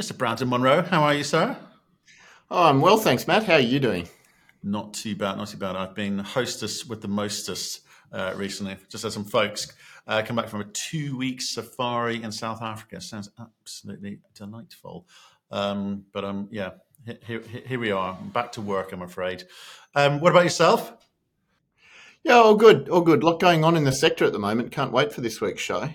Mr. Brandon Munro, how are you, sir? Oh, I'm well, thanks, Matt. How are you doing? Not too bad, not too bad. I've been hostess with the mostest uh, recently. Just had some folks uh, come back from a two-week safari in South Africa. Sounds absolutely delightful. Um, but um, yeah, here, here, we are, back to work. I'm afraid. Um, what about yourself? Yeah, all good, all good. A lot going on in the sector at the moment. Can't wait for this week's show.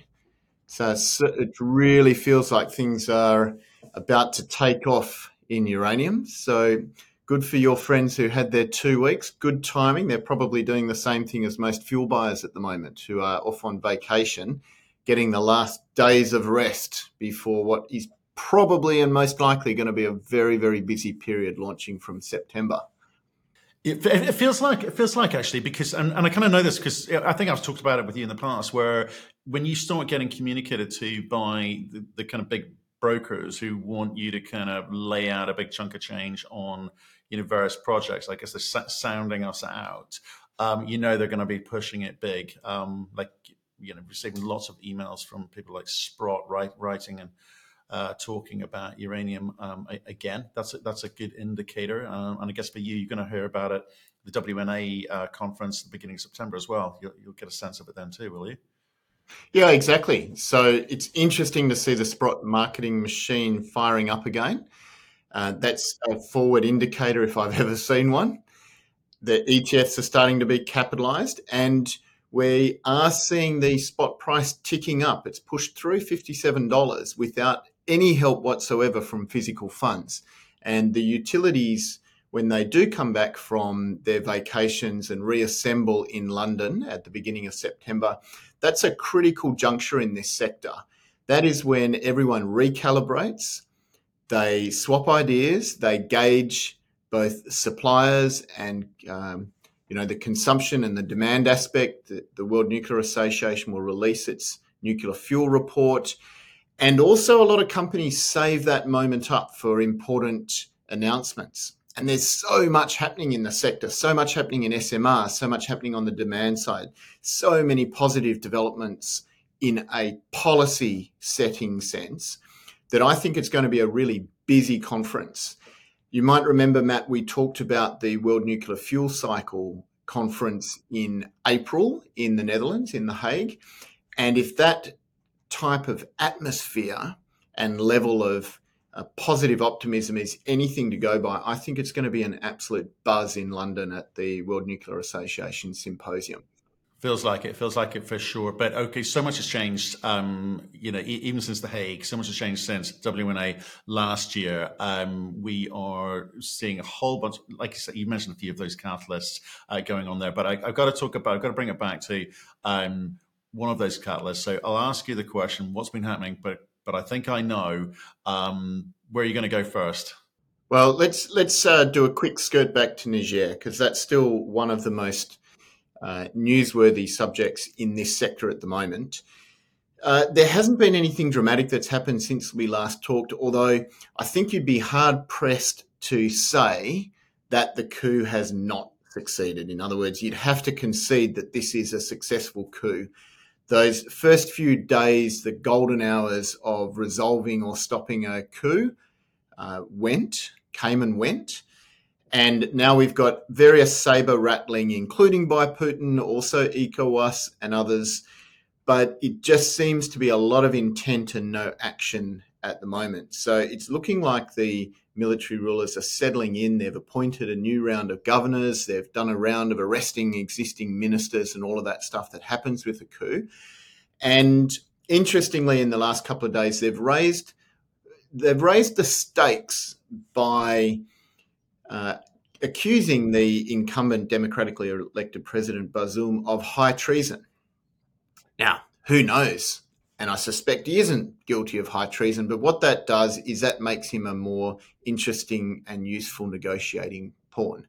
So it really feels like things are about to take off in uranium. So good for your friends who had their two weeks. Good timing. They're probably doing the same thing as most fuel buyers at the moment who are off on vacation, getting the last days of rest before what is probably and most likely going to be a very, very busy period launching from September. It, feels like it feels like actually because and, and I kind of know this because I think I've talked about it with you in the past where when you start getting communicated to by the, the kind of big brokers who want you to kind of lay out a big chunk of change on you know various projects. I guess they're sounding us out. Um, you know they're going to be pushing it big. Um, like you know, receiving lots of emails from people like Sprott write, writing and uh, talking about uranium um, again. That's a, that's a good indicator. Um, and I guess for you, you're going to hear about it the WNA uh, conference at the beginning of September as well. You'll, you'll get a sense of it then too, will you? Yeah, exactly. So it's interesting to see the Sprott marketing machine firing up again. Uh, that's a forward indicator if I've ever seen one. The ETFs are starting to be capitalized and we are seeing the spot price ticking up. It's pushed through $57 without any help whatsoever from physical funds. And the utilities, when they do come back from their vacations and reassemble in London at the beginning of September, that's a critical juncture in this sector. That is when everyone recalibrates, they swap ideas, they gauge both suppliers and um, you know the consumption and the demand aspect. The, the World Nuclear Association will release its nuclear fuel report, and also a lot of companies save that moment up for important announcements. And there's so much happening in the sector, so much happening in SMR, so much happening on the demand side, so many positive developments in a policy setting sense that I think it's going to be a really busy conference. You might remember, Matt, we talked about the World Nuclear Fuel Cycle conference in April in the Netherlands, in The Hague. And if that type of atmosphere and level of uh, positive optimism is anything to go by, I think it's going to be an absolute buzz in London at the World Nuclear Association Symposium. Feels like it. Feels like it for sure. But okay, so much has changed. Um, you know, even since the Hague, so much has changed since WNA last year. Um, we are seeing a whole bunch. Like you said, you mentioned a few of those catalysts uh, going on there. But I, have got to talk about. I've got to bring it back to um, one of those catalysts. So I'll ask you the question: What's been happening? But but I think I know um, where are you going to go first. Well, let's let's uh, do a quick skirt back to Niger because that's still one of the most uh, newsworthy subjects in this sector at the moment. Uh, there hasn't been anything dramatic that's happened since we last talked, although I think you'd be hard pressed to say that the coup has not succeeded. In other words, you'd have to concede that this is a successful coup those first few days, the golden hours of resolving or stopping a coup uh, went, came and went. And now we've got various saber rattling, including by Putin, also ECOWAS and others. But it just seems to be a lot of intent and no action at the moment. So it's looking like the military rulers are settling in. They've appointed a new round of governors. They've done a round of arresting existing ministers and all of that stuff that happens with a coup. And interestingly, in the last couple of days, they've raised they've raised the stakes by uh, accusing the incumbent democratically elected president Bazoum of high treason. Now, who knows? And I suspect he isn't guilty of high treason. But what that does is that makes him a more interesting and useful negotiating pawn.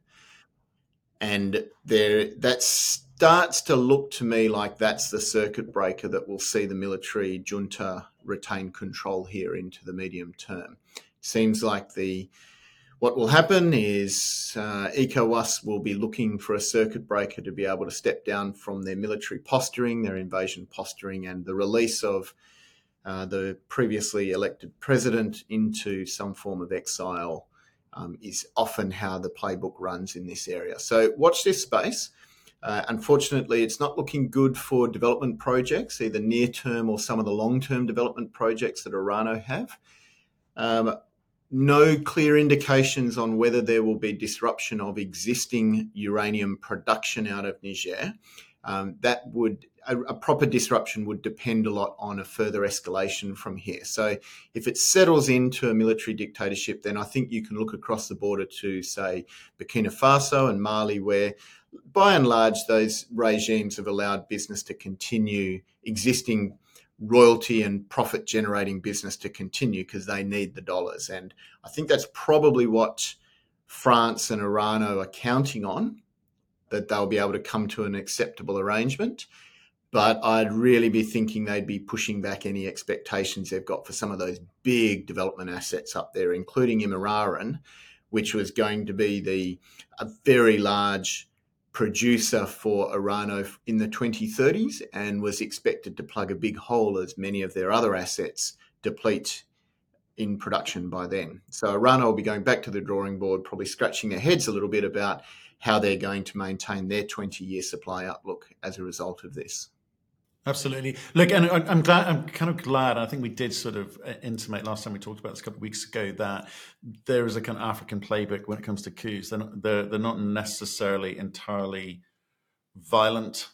And there, that starts to look to me like that's the circuit breaker that will see the military junta retain control here into the medium term. Seems like the what will happen is uh, ECOWAS will be looking for a circuit breaker to be able to step down from their military posturing, their invasion posturing, and the release of uh, the previously elected president into some form of exile um, is often how the playbook runs in this area. So watch this space. Uh, unfortunately, it's not looking good for development projects, either near term or some of the long term development projects that Orano have. Um, no clear indications on whether there will be disruption of existing uranium production out of Niger. Um, that would a, a, proper disruption would depend a lot on a further escalation from here. So, if it settles into a military dictatorship, then I think you can look across the border to say Burkina Faso and Mali, where by and large those regimes have allowed business to continue existing royalty and profit generating business to continue because they need the dollars. And I think that's probably what France and Orano are counting on that they'll be able to come to an acceptable arrangement. But I'd really be thinking they'd be pushing back any expectations they've got for some of those big development assets up there, including Imouraren, which was going to be the a very large producer for Orano in the 2030s and was expected to plug a big hole as many of their other assets deplete in production by then. So Orano will be going back to the drawing board, probably scratching their heads a little bit about how they're going to maintain their 20 year supply outlook as a result of this. Absolutely. Look, and I'm glad. I'm kind of glad. I think we did sort of uh, intimate last time we talked about this a couple of weeks ago that there is a kind of African playbook when it comes to coups. They're not, they're, they're not necessarily entirely violent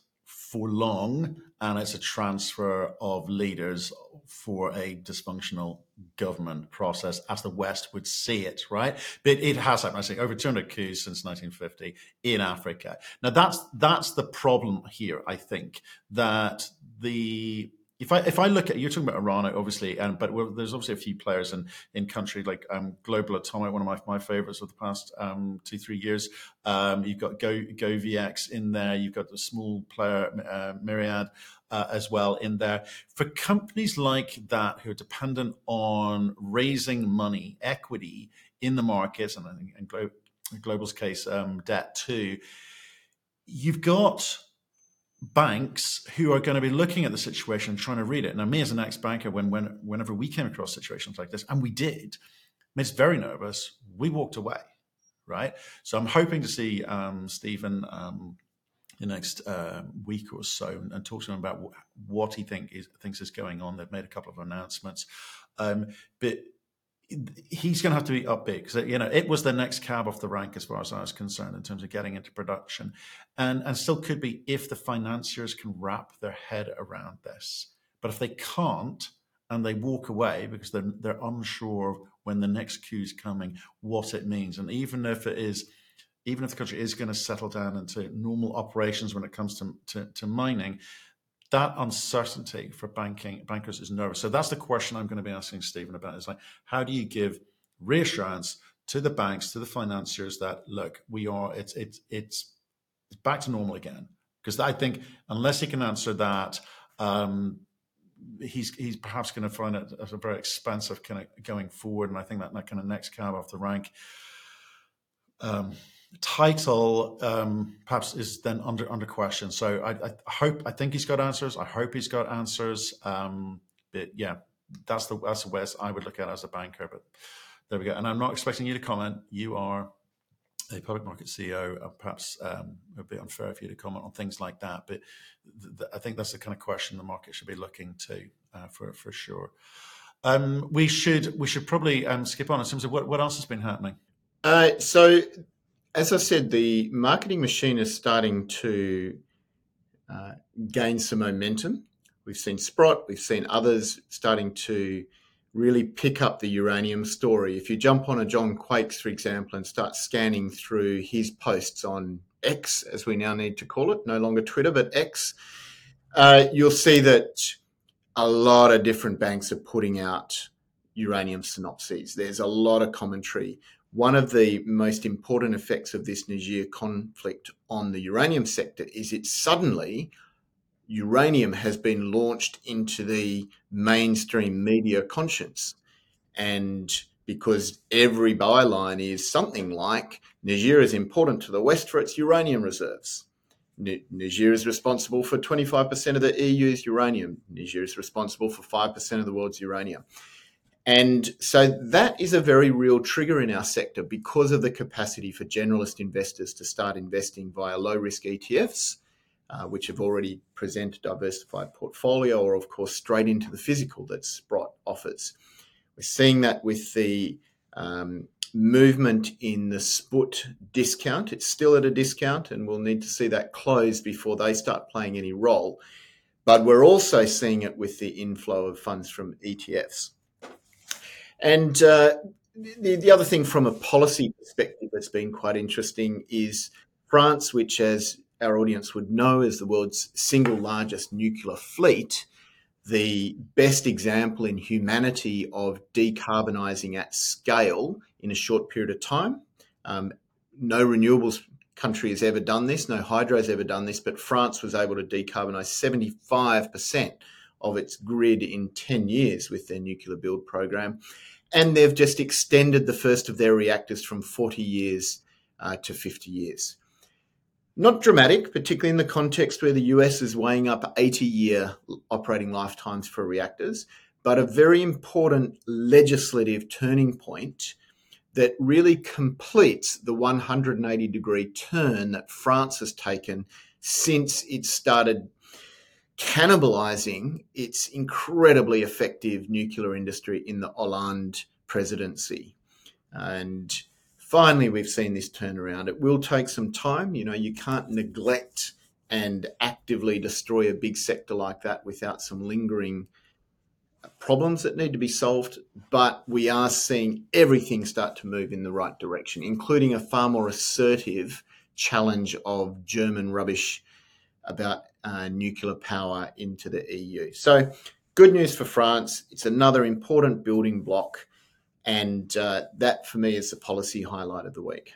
for long, and it's a transfer of leaders for a dysfunctional government process as the West would see it, right? But it has happened. I say over 200 coups since 1950 in Africa. Now that's that's the problem here. I think that the if I if I look at you're talking about Orano, obviously, and but there's obviously a few players in in country like um, Global Atomic, one of my, my favorites of the past um, two three years. Um, you've got Go in there. You've got the small player uh, Myriad uh, as well in there. For companies like that who are dependent on raising money, equity in the markets, and I think in Glo- Global's case, um, debt too, you've got banks who are going to be looking at the situation and trying to read it. Now, me as an ex-banker, when, when whenever we came across situations like this, and we did, made us very nervous. We walked away, right? So I'm hoping to see um, Stephen um, the next uh, week or so and, and, talk to him about what he think is, thinks is going on. They've made a couple of announcements, um, but he's going to have to be up big because you know it was the next cab off the rank as far as I was concerned in terms of getting into production, and and still could be if the financiers can wrap their head around this. But if they can't and they walk away because they're they're unsure of when the next coup is coming, what it means, and even if it is, even if the country is going to settle down into normal operations when it comes to, to, to mining, that uncertainty for banking bankers is nervous. So that's the question I'm going to be asking Stephen about. Is like, how do you give reassurance to the banks, to the financiers that look, we are it's it's it's back to normal again? Because I think unless he can answer that, um, he's he's perhaps going to find it a very expensive kind of going forward. And I think that that kind of next cab off the rank. Um, title um, perhaps is then under under question. So I, I, hope I think he's got answers. I hope he's got answers. Um, but yeah, that's the that's the way I would look at it as a banker. But there we go. And I'm not expecting you to comment. You are a public market CEO. Uh, perhaps um, it would be unfair for you to comment on things like that. But th- th- I think that's the kind of question the market should be looking to uh, for for sure. Um, we should we should probably um, skip on in terms of what, what else has been happening. Uh, so as I said, the marketing machine is starting to uh, gain some momentum. We've seen Sprott, we've seen others starting to really pick up the uranium story. If you jump on a John Quakes, for example, and start scanning through his posts on X, as we now need to call it, no longer Twitter, but X, uh, you'll see that a lot of different banks are putting out uranium synopses. There's a lot of commentary one of the most important effects of this Niger conflict on the uranium sector is it suddenly uranium has been launched into the mainstream media conscience. And because every byline is something like Niger is important to the West for its uranium reserves. Niger is responsible for 25% of the EU's uranium. Niger is responsible for 5% of the world's uranium. And so that is a very real trigger in our sector because of the capacity for generalist investors to start investing via low risk ETFs, uh, which have already present diversified portfolio, or of course, straight into the physical that Sprott offers. We're seeing that with the um, movement in the SPUT discount. It's still at a discount, and we'll need to see that close before they start playing any role. But we're also seeing it with the inflow of funds from ETFs. And uh, the, the other thing from a policy perspective that's been quite interesting is France, which, as our audience would know, is the world's single largest nuclear fleet, the best example in humanity of decarbonising at scale in a short period of time. Um, no renewables country has ever done this, no hydro has ever done this, but France was able to decarbonise 75% of its grid in 10 years with their nuclear build program. And they've just extended the first of their reactors from 40 years uh, to 50 years. Not dramatic, particularly in the context where the US is weighing up 80 year operating lifetimes for reactors, but a very important legislative turning point that really completes the 180 degree turn that France has taken since it started cannibalizing its incredibly effective nuclear industry in the Hollande presidency. And finally, we've seen this turnaround. It will take some time. You know, you can't neglect and actively destroy a big sector like that without some lingering problems that need to be solved. But we are seeing everything start to move in the right direction, including a far more assertive challenge of German rubbish about uh, nuclear power into the EU. So, good news for France. It's another important building block. And uh, that for me is the policy highlight of the week.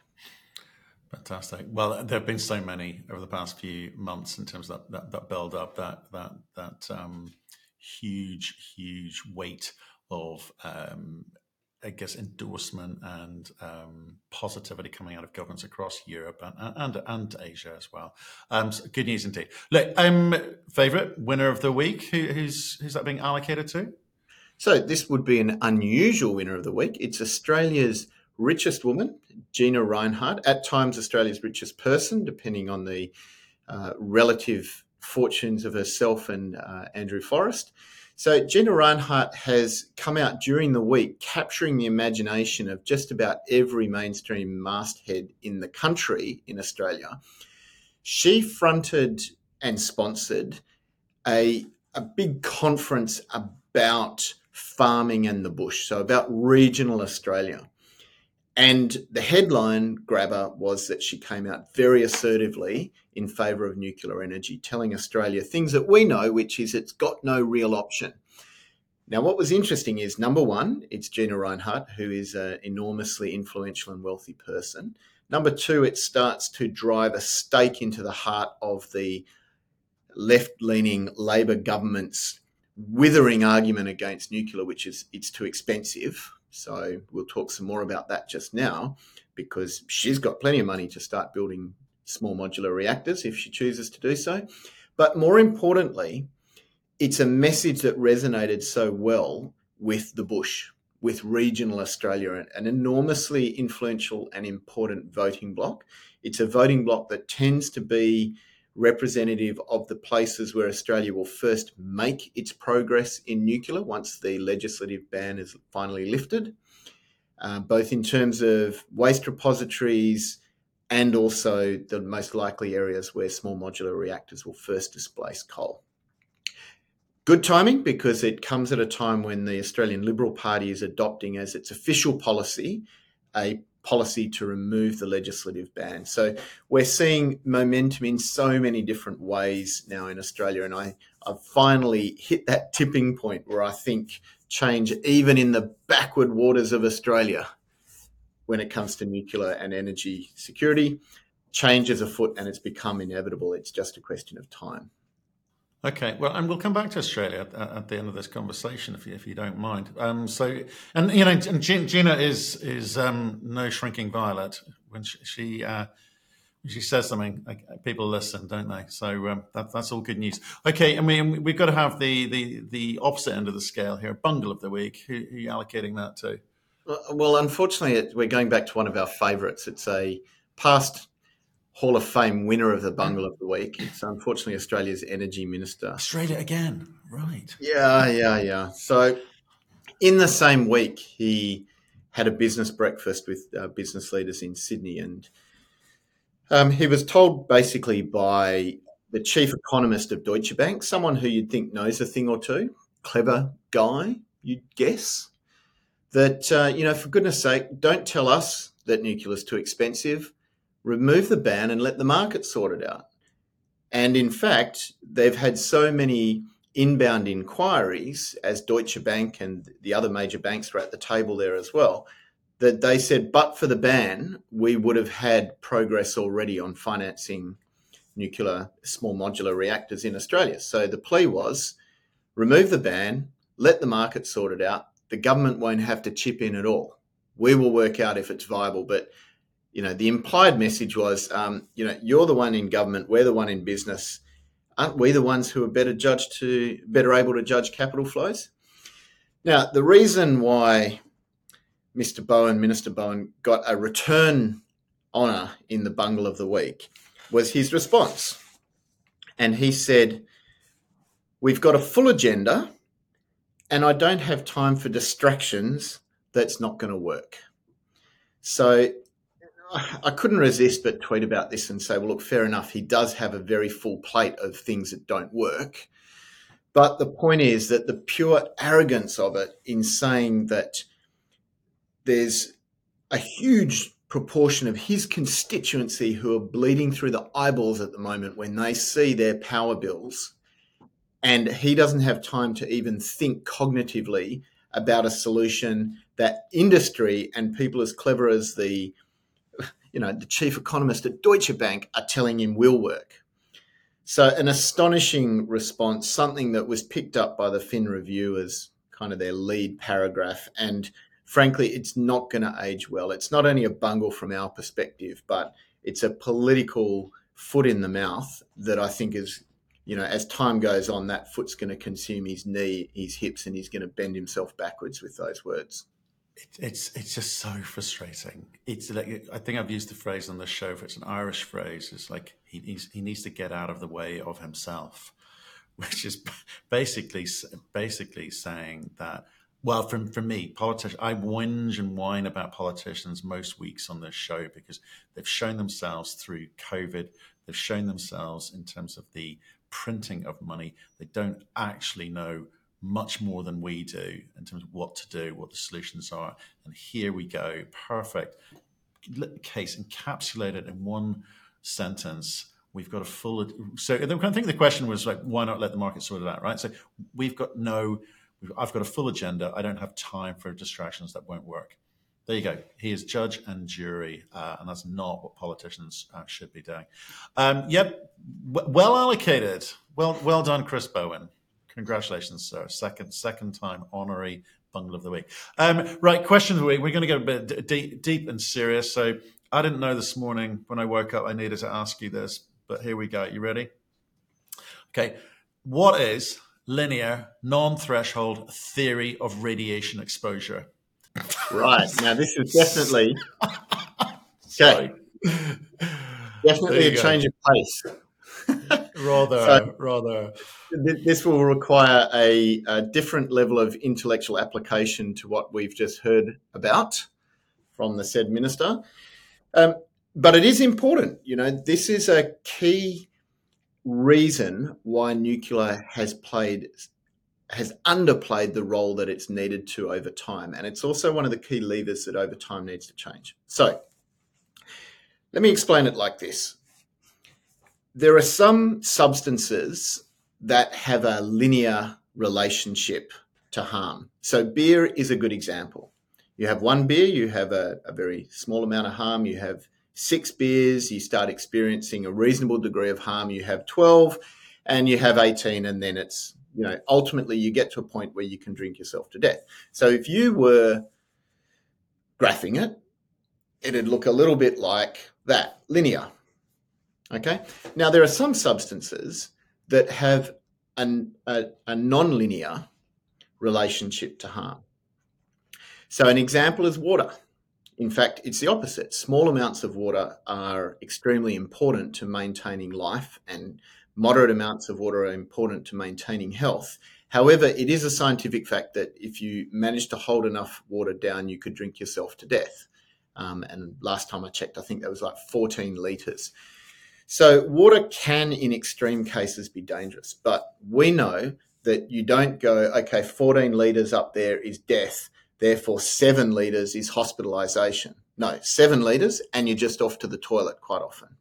Fantastic. Well, there have been so many over the past few months in terms of that, that, that build up, that that that um, huge, huge weight of um, I guess, endorsement and um, positivity coming out of governments across Europe and and, and Asia as well. Um, so good news indeed. Look, um, favorite winner of the week. Who, who's who's that being allocated to? So this would be an unusual winner of the week. It's Australia's richest woman, Gina Rinehart. At times, Australia's richest person, depending on the uh, relative fortunes of herself and uh, Andrew Forrest. So Gina Rinehart has come out during the week capturing the imagination of just about every mainstream masthead in the country in Australia. She fronted and sponsored a, a big conference about farming and the bush, so about regional Australia. And the headline grabber was that she came out very assertively in favour of nuclear energy, telling Australia things that we know, which is it's got no real option. Now, what was interesting is number one, it's Gina Rinehart, who is an enormously influential and wealthy person. Number two, it starts to drive a stake into the heart of the left leaning Labor government's withering argument against nuclear, which is it's too expensive. So we'll talk some more about that just now because she's got plenty of money to start building small modular reactors if she chooses to do so. But more importantly, it's a message that resonated so well with the bush, with regional Australia, an enormously influential and important voting bloc. It's a voting bloc that tends to be representative of the places where Australia will first make its progress in nuclear once the legislative ban is finally lifted, uh, both in terms of waste repositories, and also the most likely areas where small modular reactors will first displace coal. Good timing because it comes at a time when the Australian Liberal Party is adopting as its official policy a policy to remove the legislative ban. So we're seeing momentum in so many different ways now in Australia, and I, I've finally hit that tipping point where I think change, even in the backward waters of Australia, when it comes to nuclear and energy security. Change is afoot and it's become inevitable. It's just a question of time. Okay, well, and we'll come back to Australia at, at the end of this conversation, if you, if you don't mind. Um, so, and you know, and Gina is is um, no shrinking violet when she, she uh, she says something, people listen, don't they? So um, that, that's all good news. Okay, I mean we've got to have the the the opposite end of the scale here. Bungle of the week. Who, who are you allocating that to? Well, unfortunately, we're going back to one of our favourites. It's a past Hall of Fame winner of the Bungle of the Week. It's unfortunately Australia's Energy Minister. Australia again, right? Yeah, yeah, yeah. So, in the same week, he had a business breakfast with uh, business leaders in Sydney, and um, he was told basically by the chief economist of Deutsche Bank, someone who you'd think knows a thing or two, clever guy, you'd guess that, uh, you know, for goodness sake, don't tell us that nuclear is too expensive. Remove the ban and let the market sort it out. And in fact, they've had so many inbound inquiries as Deutsche Bank and the other major banks were at the table there as well that they said, but for the ban, we would have had progress already on financing nuclear small modular reactors in Australia. So the plea was remove the ban, let the market sort it out, the government won't have to chip in at all. We will work out if it's viable. But you know, the implied message was, um, you know, you're the one in government, we're the one in business. Aren't we the ones who are better judged to better able to judge capital flows? Now, the reason why Mr. Bowen, Minister Bowen, got a return honour in the bungle of the week was his response. And he said, We've got a full agenda and I don't have time for distractions that's not going to work. So I couldn't resist but tweet about this and say, well, look, fair enough. He does have a very full plate of things that don't work. But the point is that the pure arrogance of it in saying that there's a huge proportion of his constituency who are bleeding through the eyeballs at the moment when they see their power bills and he doesn't have time to even think cognitively about a solution that industry and people as clever as the you know the chief economist at Deutsche Bank are telling him will work. So an astonishing response, something that was picked up by the Fin Review as kind of their lead paragraph and frankly it's not going to age well. It's not only a bungle from our perspective, but it's a political foot in the mouth that I think is you know, as time goes on, that foot's going to consume his knee, his hips, and he's going to bend himself backwards with those words. It's it's just so frustrating. It's like I think I've used the phrase on the show. If it's an Irish phrase, it's like he needs he needs to get out of the way of himself, which is basically basically saying that. Well, for, for me, politicians, I whinge and whine about politicians most weeks on this show because they've shown themselves through COVID. They've shown themselves in terms of the printing of money. They don't actually know much more than we do in terms of what to do, what the solutions are. And here we go, perfect case encapsulated in one sentence. We've got a full. So I think the question was like, why not let the market sort it out, right? So we've got no. I've got a full agenda. I don't have time for distractions that won't work. There you go. He is judge and jury, uh, and that's not what politicians uh, should be doing. Um, yep, w- well allocated. Well, well done, Chris Bowen. Congratulations, sir. Second, second time honorary bungle of the week. Um, right, question of the week. We're going to get a bit deep, deep and serious. So I didn't know this morning when I woke up I needed to ask you this, but here we go. You ready? Okay. What is linear non-threshold theory of radiation exposure? Right. Now, this is definitely. Okay. Definitely a go. change of pace. Rather, so, rather. This will require a, a, different level of intellectual application to what we've just heard about from the said minister. Um, but it is important. You know, this is a key reason why nuclear has played has underplayed the role that it's needed to over time. And it's also one of the key levers that over time needs to change. So let me explain it like this there are some substances that have a linear relationship to harm. So beer is a good example. You have one beer, you have a, a very small amount of harm. You have six beers, you start experiencing a reasonable degree of harm. You have 12 and you have 18, and then it's you know, ultimately you get to a point where you can drink yourself to death. So if you were graphing it, it'd look a little bit like that, linear. Okay. Now, there are some substances that have an, a, a non-linear relationship to harm. So, an example is water. In fact, it's the opposite. Small amounts of water are extremely important to maintaining life, and moderate amounts of water are important to maintaining health. However, it is a scientific fact that if you manage to hold enough water down, you could drink yourself to death. Um, and last time I checked, I think that was like 14 litres. So, water can, in extreme cases, be dangerous, but we know that you don't go, okay, 14 litres up there is death, therefore seven litres is hospitalisation. No, seven litres, and you're just off to the toilet quite often.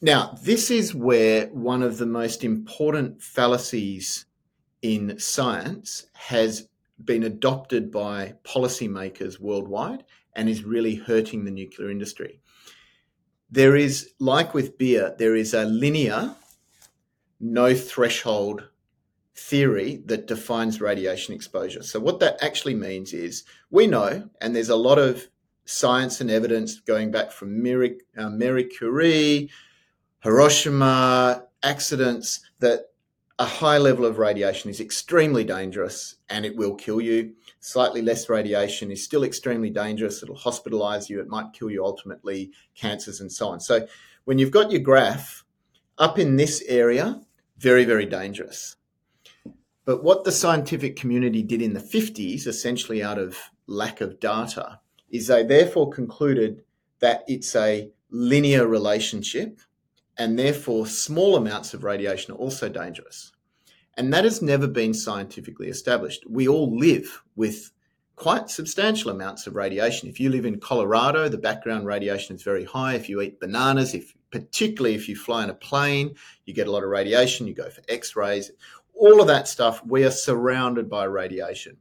Now, this is where one of the most important fallacies in science has been adopted by policymakers worldwide and is really hurting the nuclear industry there is, like with beer, there is a linear, no threshold theory that defines radiation exposure. So, what that actually means is we know, and there's a lot of science and evidence going back from Marie, uh, Marie Curie, Hiroshima, accidents, that a high level of radiation is extremely dangerous and it will kill you slightly less radiation is still extremely dangerous. It'll hospitalize you. It might kill you ultimately, cancers and so on. So when you've got your graph up in this area, very, very dangerous. But what the scientific community did in the 50s, essentially out of lack of data, is they therefore concluded that it's a linear relationship and therefore small amounts of radiation are also dangerous. And that has never been scientifically established. We all live with quite substantial amounts of radiation. If you live in Colorado, the background radiation is very high. If you eat bananas, if particularly if you fly in a plane, you get a lot of radiation, you go for x-rays, all of that stuff, we are surrounded by radiation.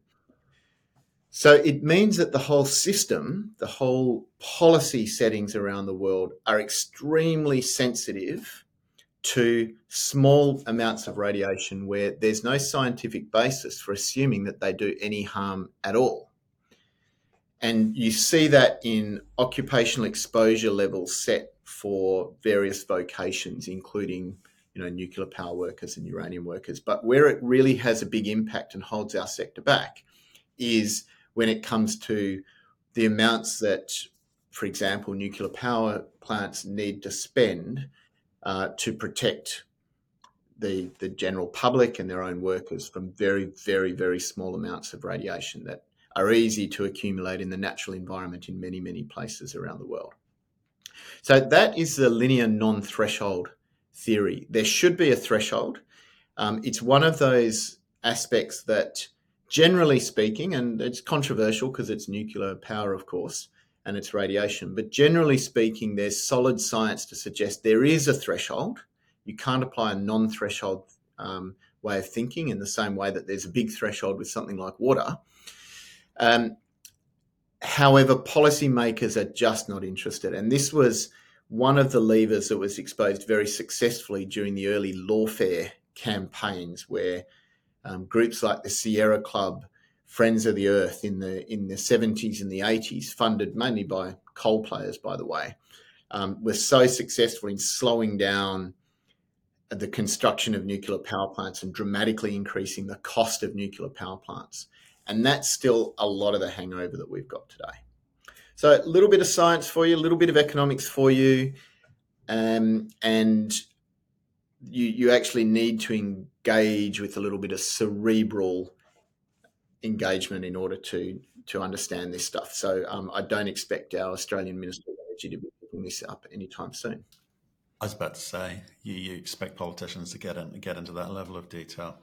So it means that the whole system, the whole policy settings around the world are extremely sensitive to small amounts of radiation where there's no scientific basis for assuming that they do any harm at all. And you see that in occupational exposure levels set for various vocations, including you know, nuclear power workers and uranium workers. But where it really has a big impact and holds our sector back is when it comes to the amounts that, for example, nuclear power plants need to spend uh, to protect the, the general public and their own workers from very, very, very small amounts of radiation that are easy to accumulate in the natural environment in many, many places around the world. So that is the linear non threshold theory. There should be a threshold. Um, it's one of those aspects that, generally speaking, and it's controversial because it's nuclear power, of course, and its radiation. But generally speaking, there's solid science to suggest there is a threshold. You can't apply a non threshold um, way of thinking in the same way that there's a big threshold with something like water. Um, however, policymakers are just not interested. And this was one of the levers that was exposed very successfully during the early lawfare campaigns, where um, groups like the Sierra Club Friends of the Earth in the in the 70s and the 80s, funded mainly by coal players, by the way, um, were so successful in slowing down the construction of nuclear power plants and dramatically increasing the cost of nuclear power plants. And that's still a lot of the hangover that we've got today. So, a little bit of science for you, a little bit of economics for you, um, and you, you actually need to engage with a little bit of cerebral engagement in order to to understand this stuff. So um, I don't expect our Australian Minister of Energy to be picking this up anytime soon. I was about to say, you, you expect politicians to get in, get into that level of detail.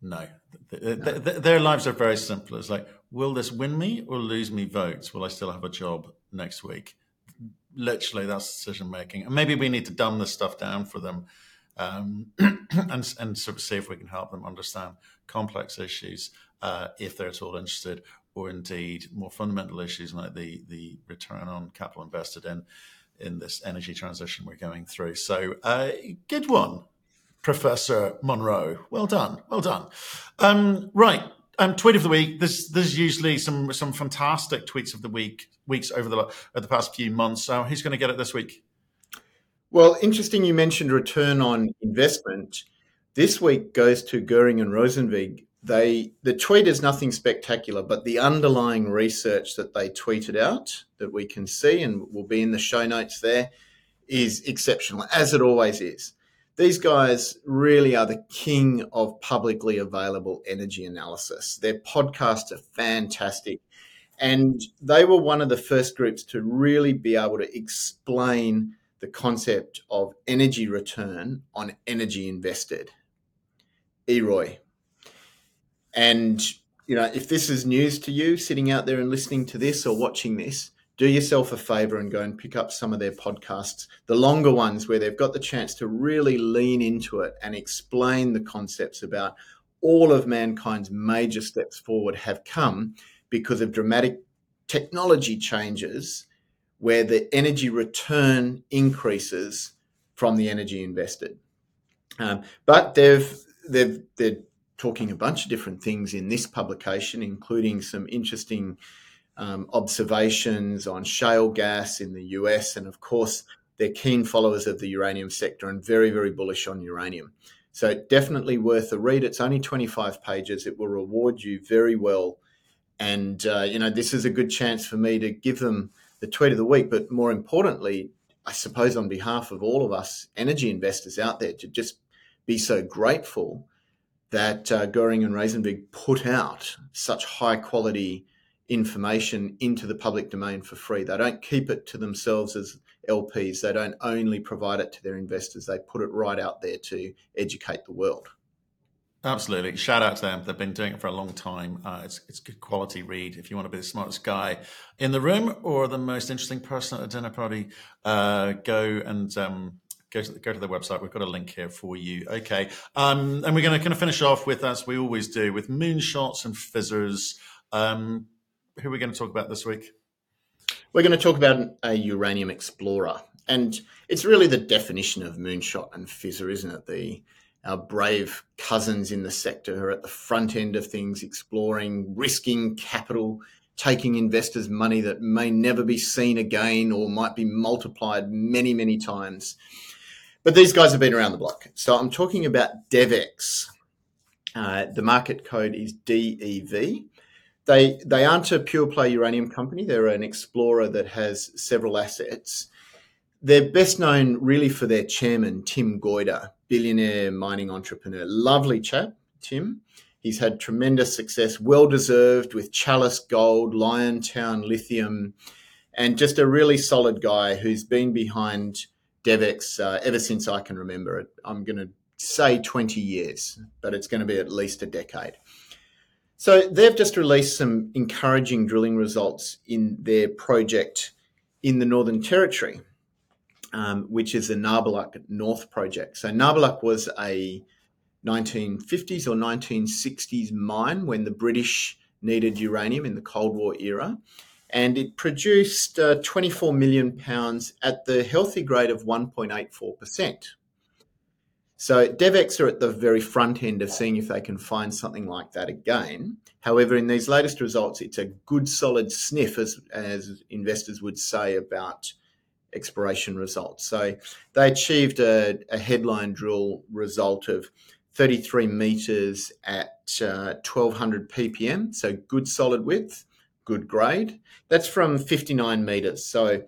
No. no. their lives are very simple. It's like, will this win me or lose me votes? Will I still have a job next week? Literally, that's decision making. And maybe we need to dumb this stuff down for them um, and, and sort of see if we can help them understand complex issues uh, if they're at all interested, or indeed more fundamental issues like the the return on capital invested in in this energy transition we're going through. So, uh, good one, Professor Munro. Well done, well done. Um, right, um, tweet of the week. There's there's usually some some fantastic tweets of the week weeks over the over the past few months. So, who's going to get it this week? Well, interesting you mentioned return on investment. This week goes to Goehring and Rozencwajg. They the tweet is nothing spectacular, but the underlying research that they tweeted out that we can see and will be in the show notes there is exceptional, as it always is. These guys really are the king of publicly available energy analysis. Their podcasts are fantastic. And they were one of the first groups to really be able to explain the concept of energy return on energy invested. EROI. And, you know, if this is news to you, sitting out there and listening to this or watching this, do yourself a favor and go and pick up some of their podcasts, the longer ones where they've got the chance to really lean into it and explain the concepts about all of mankind's major steps forward have come because of dramatic technology changes where the energy return increases from the energy invested. Um, but they've they've they're talking a bunch of different things in this publication, including some interesting um, observations on shale gas in the US, and of course they're keen followers of the uranium sector and very very bullish on uranium. So definitely worth a read. It's only 25 pages. It will reward you very well and, uh, you know, this is a good chance for me to give them the tweet of the week. But more importantly, I suppose on behalf of all of us energy investors out there, to just be so grateful that uh, Goehring and Rozencwajg put out such high quality information into the public domain for free. They don't keep it to themselves as LPs. They don't only provide it to their investors. They put it right out there to educate the world. Absolutely. Shout out to them. They've been doing it for a long time. Uh, it's, it's good quality read. If you want to be the smartest guy in the room or the most interesting person at a dinner party, uh, go and um, go to the, go to their website. We've got a link here for you. Okay, um, and we're going to kind of finish off with, as we always do, with moonshots and fizzers. Um, who are we going to talk about this week? We're going to talk about a uranium explorer, and it's really the definition of moonshot and fizzer, isn't it? The our brave cousins in the sector are at the front end of things, exploring, risking capital, taking investors' money that may never be seen again or might be multiplied many, many times. But these guys have been around the block. So I'm talking about DevEx. Uh, the market code is DEV. They, they aren't a pure play uranium company. They're an explorer that has several assets. They're best known really for their chairman, Tim Goyder, billionaire mining entrepreneur. Lovely chap, Tim. He's had tremendous success, well deserved with Chalice Gold, Liontown Lithium, and just a really solid guy who's been behind DevEx uh, ever since I can remember it. I'm going to say 20 years, but it's going to be at least a decade. So they've just released some encouraging drilling results in their project in the Northern Territory um, which is the Nabarlek North project. So Nabarlek was a 1950s or 1960s mine when the British needed uranium in the Cold War era. And it produced uh, 24 million pounds at the healthy grade of 1.84%. So DevEx are at the very front end of seeing if they can find something like that again. However, in these latest results, it's a good solid sniff, as, as investors would say, about exploration results. So they achieved a, a headline drill result of 33 meters at uh, 1200 ppm, so good solid width, good grade. That's from 59 meters. So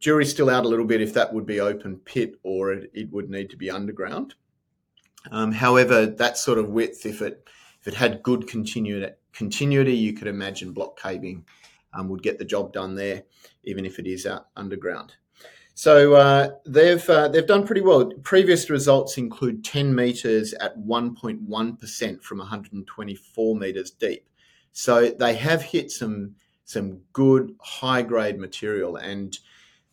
jury's still out a little bit if that would be open pit or it, it would need to be underground. Um, however, that sort of width, if it if it had good continuity, continuity you could imagine block caving um, would get the job done there, even if it is out underground. So uh, they've uh, they've done pretty well. Previous results include 10 meters at 1.1 percent from 124 meters deep. So they have hit some some good high grade material and.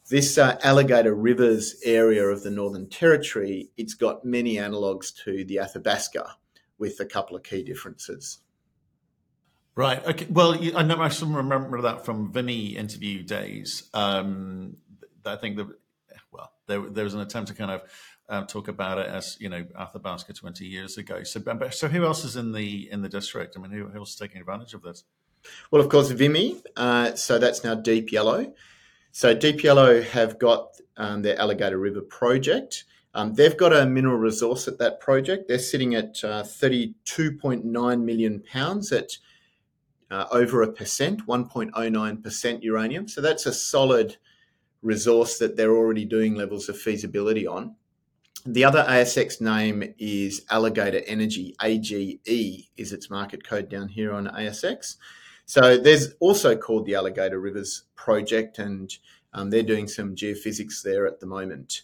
This uh, Alligator Rivers area of the Northern Territory, it's got many analogues to the Athabasca, with a couple of key differences. Right. Okay. Well, I know I still remember that from Vimy interview days. Um, I think that well, there, there was an attempt to kind of uh, talk about it as you know Athabasca twenty years ago. So, so who else is in the in the district? I mean, who, who's taking advantage of this? Well, of course, Vimy. Uh, so that's now deep yellow. So Deep Yellow have got um, their Alligator River project. Um, they've got a mineral resource at that project. They're sitting at uh, 32.9 million pounds at uh, over a percent, 1.09% uranium. So that's a solid resource that they're already doing levels of feasibility on. The other ASX name is Alligator Energy, AGE is its market code down here on ASX. So there's also called the Alligator Rivers Project, and um, they're doing some geophysics there at the moment.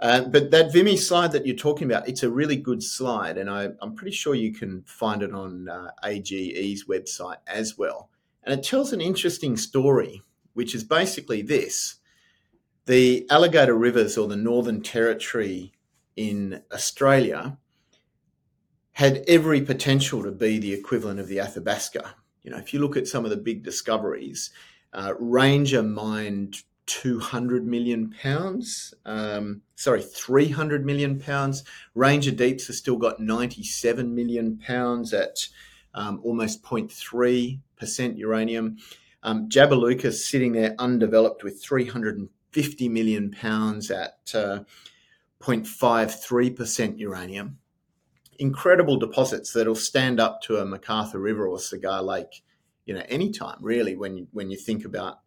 Uh, but that Vimy slide that you're talking about, it's a really good slide, and I, am pretty sure you can find it on uh, AGE's website as well. And it tells an interesting story, which is basically this the Alligator Rivers or the Northern Territory in Australia had every potential to be the equivalent of the Athabasca. You know, if you look at some of the big discoveries, uh, Ranger mined 200 million pounds. Um, sorry, 300 million pounds. Ranger Deeps has still got 97 million pounds at um, almost 0.3% uranium. Um, Jabiluka sitting there undeveloped with 350 million pounds at uh, 0.53% uranium. Incredible deposits that'll stand up to a McArthur River or Cigar Lake, you know, anytime really when you, when you think about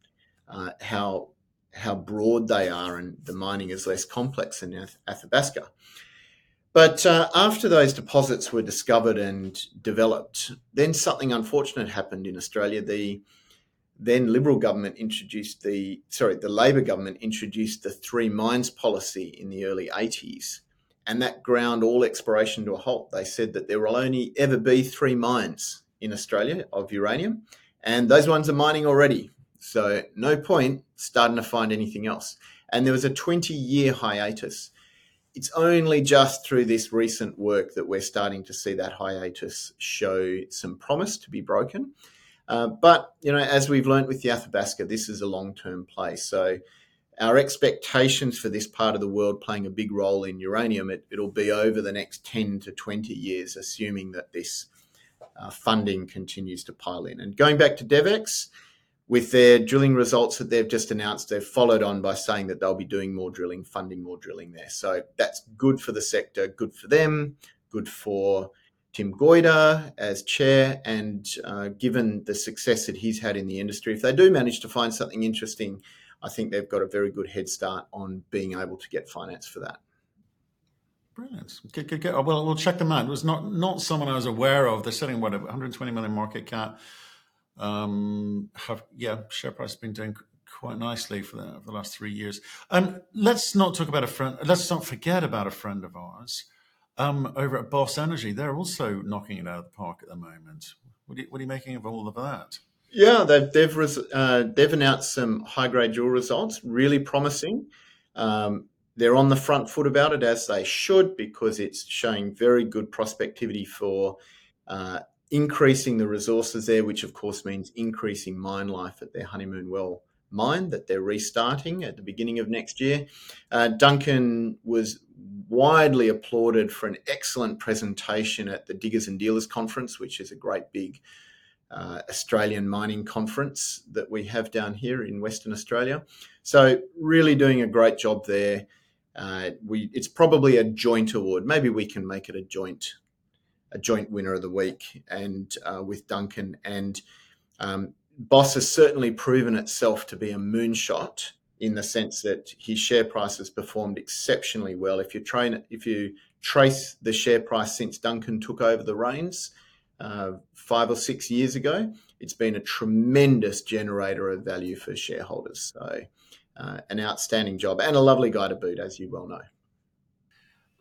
uh, how how broad they are and the mining is less complex than Athabasca. But uh, after those deposits were discovered and developed, then something unfortunate happened in Australia. The then Liberal government introduced the sorry, the Labor government introduced the three mines policy in the early 80s, and that ground all exploration to a halt. They said that there will only ever be three mines in Australia of uranium, and those ones are mining already. So no point starting to find anything else. And there was a 20 year hiatus. It's only just through this recent work that we're starting to see that hiatus show some promise to be broken. Uh, but you know, as we've learned with the Athabasca, this is a long-term play. So our expectations for this part of the world playing a big role in uranium, it, will be over the next 10 to 20 years, assuming that this uh, funding continues to pile in. And going back to DevEx, with their drilling results that they've just announced, they've followed on by saying that they'll be doing more drilling, funding more drilling there. So that's good for the sector, good for them, good for Tim Goyder as chair, and uh, given the success that he's had in the industry, if they do manage to find something interesting, I think they've got a very good head start on being able to get finance for that. Brilliant. Good, good, good. Well, we'll check them out. It was not not someone I was aware of. They're selling what 120 million market cap. Um, have yeah, share price has been doing quite nicely for the, for the last three years. Um, let's not talk about a friend. Let's not forget about a friend of ours um, over at Boss Energy. They're also knocking it out of the park at the moment. What are you, what are you making of all of that? Yeah, they've they've, res, uh, they've announced some high grade drill results, really promising. Um, they're on the front foot about it as they should because it's showing very good prospectivity for uh, increasing the resources there, which of course means increasing mine life at their Honeymoon Well mine that they're restarting at the beginning of next year. Uh, Duncan was widely applauded for an excellent presentation at the Diggers and Dealers Conference, which is a great big uh, Australian mining conference that we have down here in Western Australia. So, really doing a great job there. Uh, we, it's probably a joint award. Maybe we can make it a joint, a joint winner of the week, and uh, with Duncan and um, Boss has certainly proven itself to be a moonshot in the sense that his share price has performed exceptionally well. If you train, if you trace the share price since Duncan took over the reins uh, five or six years ago, it's been a tremendous generator of value for shareholders. So, uh, an outstanding job and a lovely guy to boot, as you well know.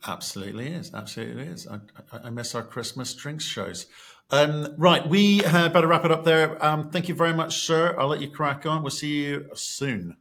Absolutely is. Absolutely is. I, I miss our Christmas drinks shows. Um, right, we uh, better wrap it up there. Um, thank you very much, sir. I'll let you crack on. We'll see you soon.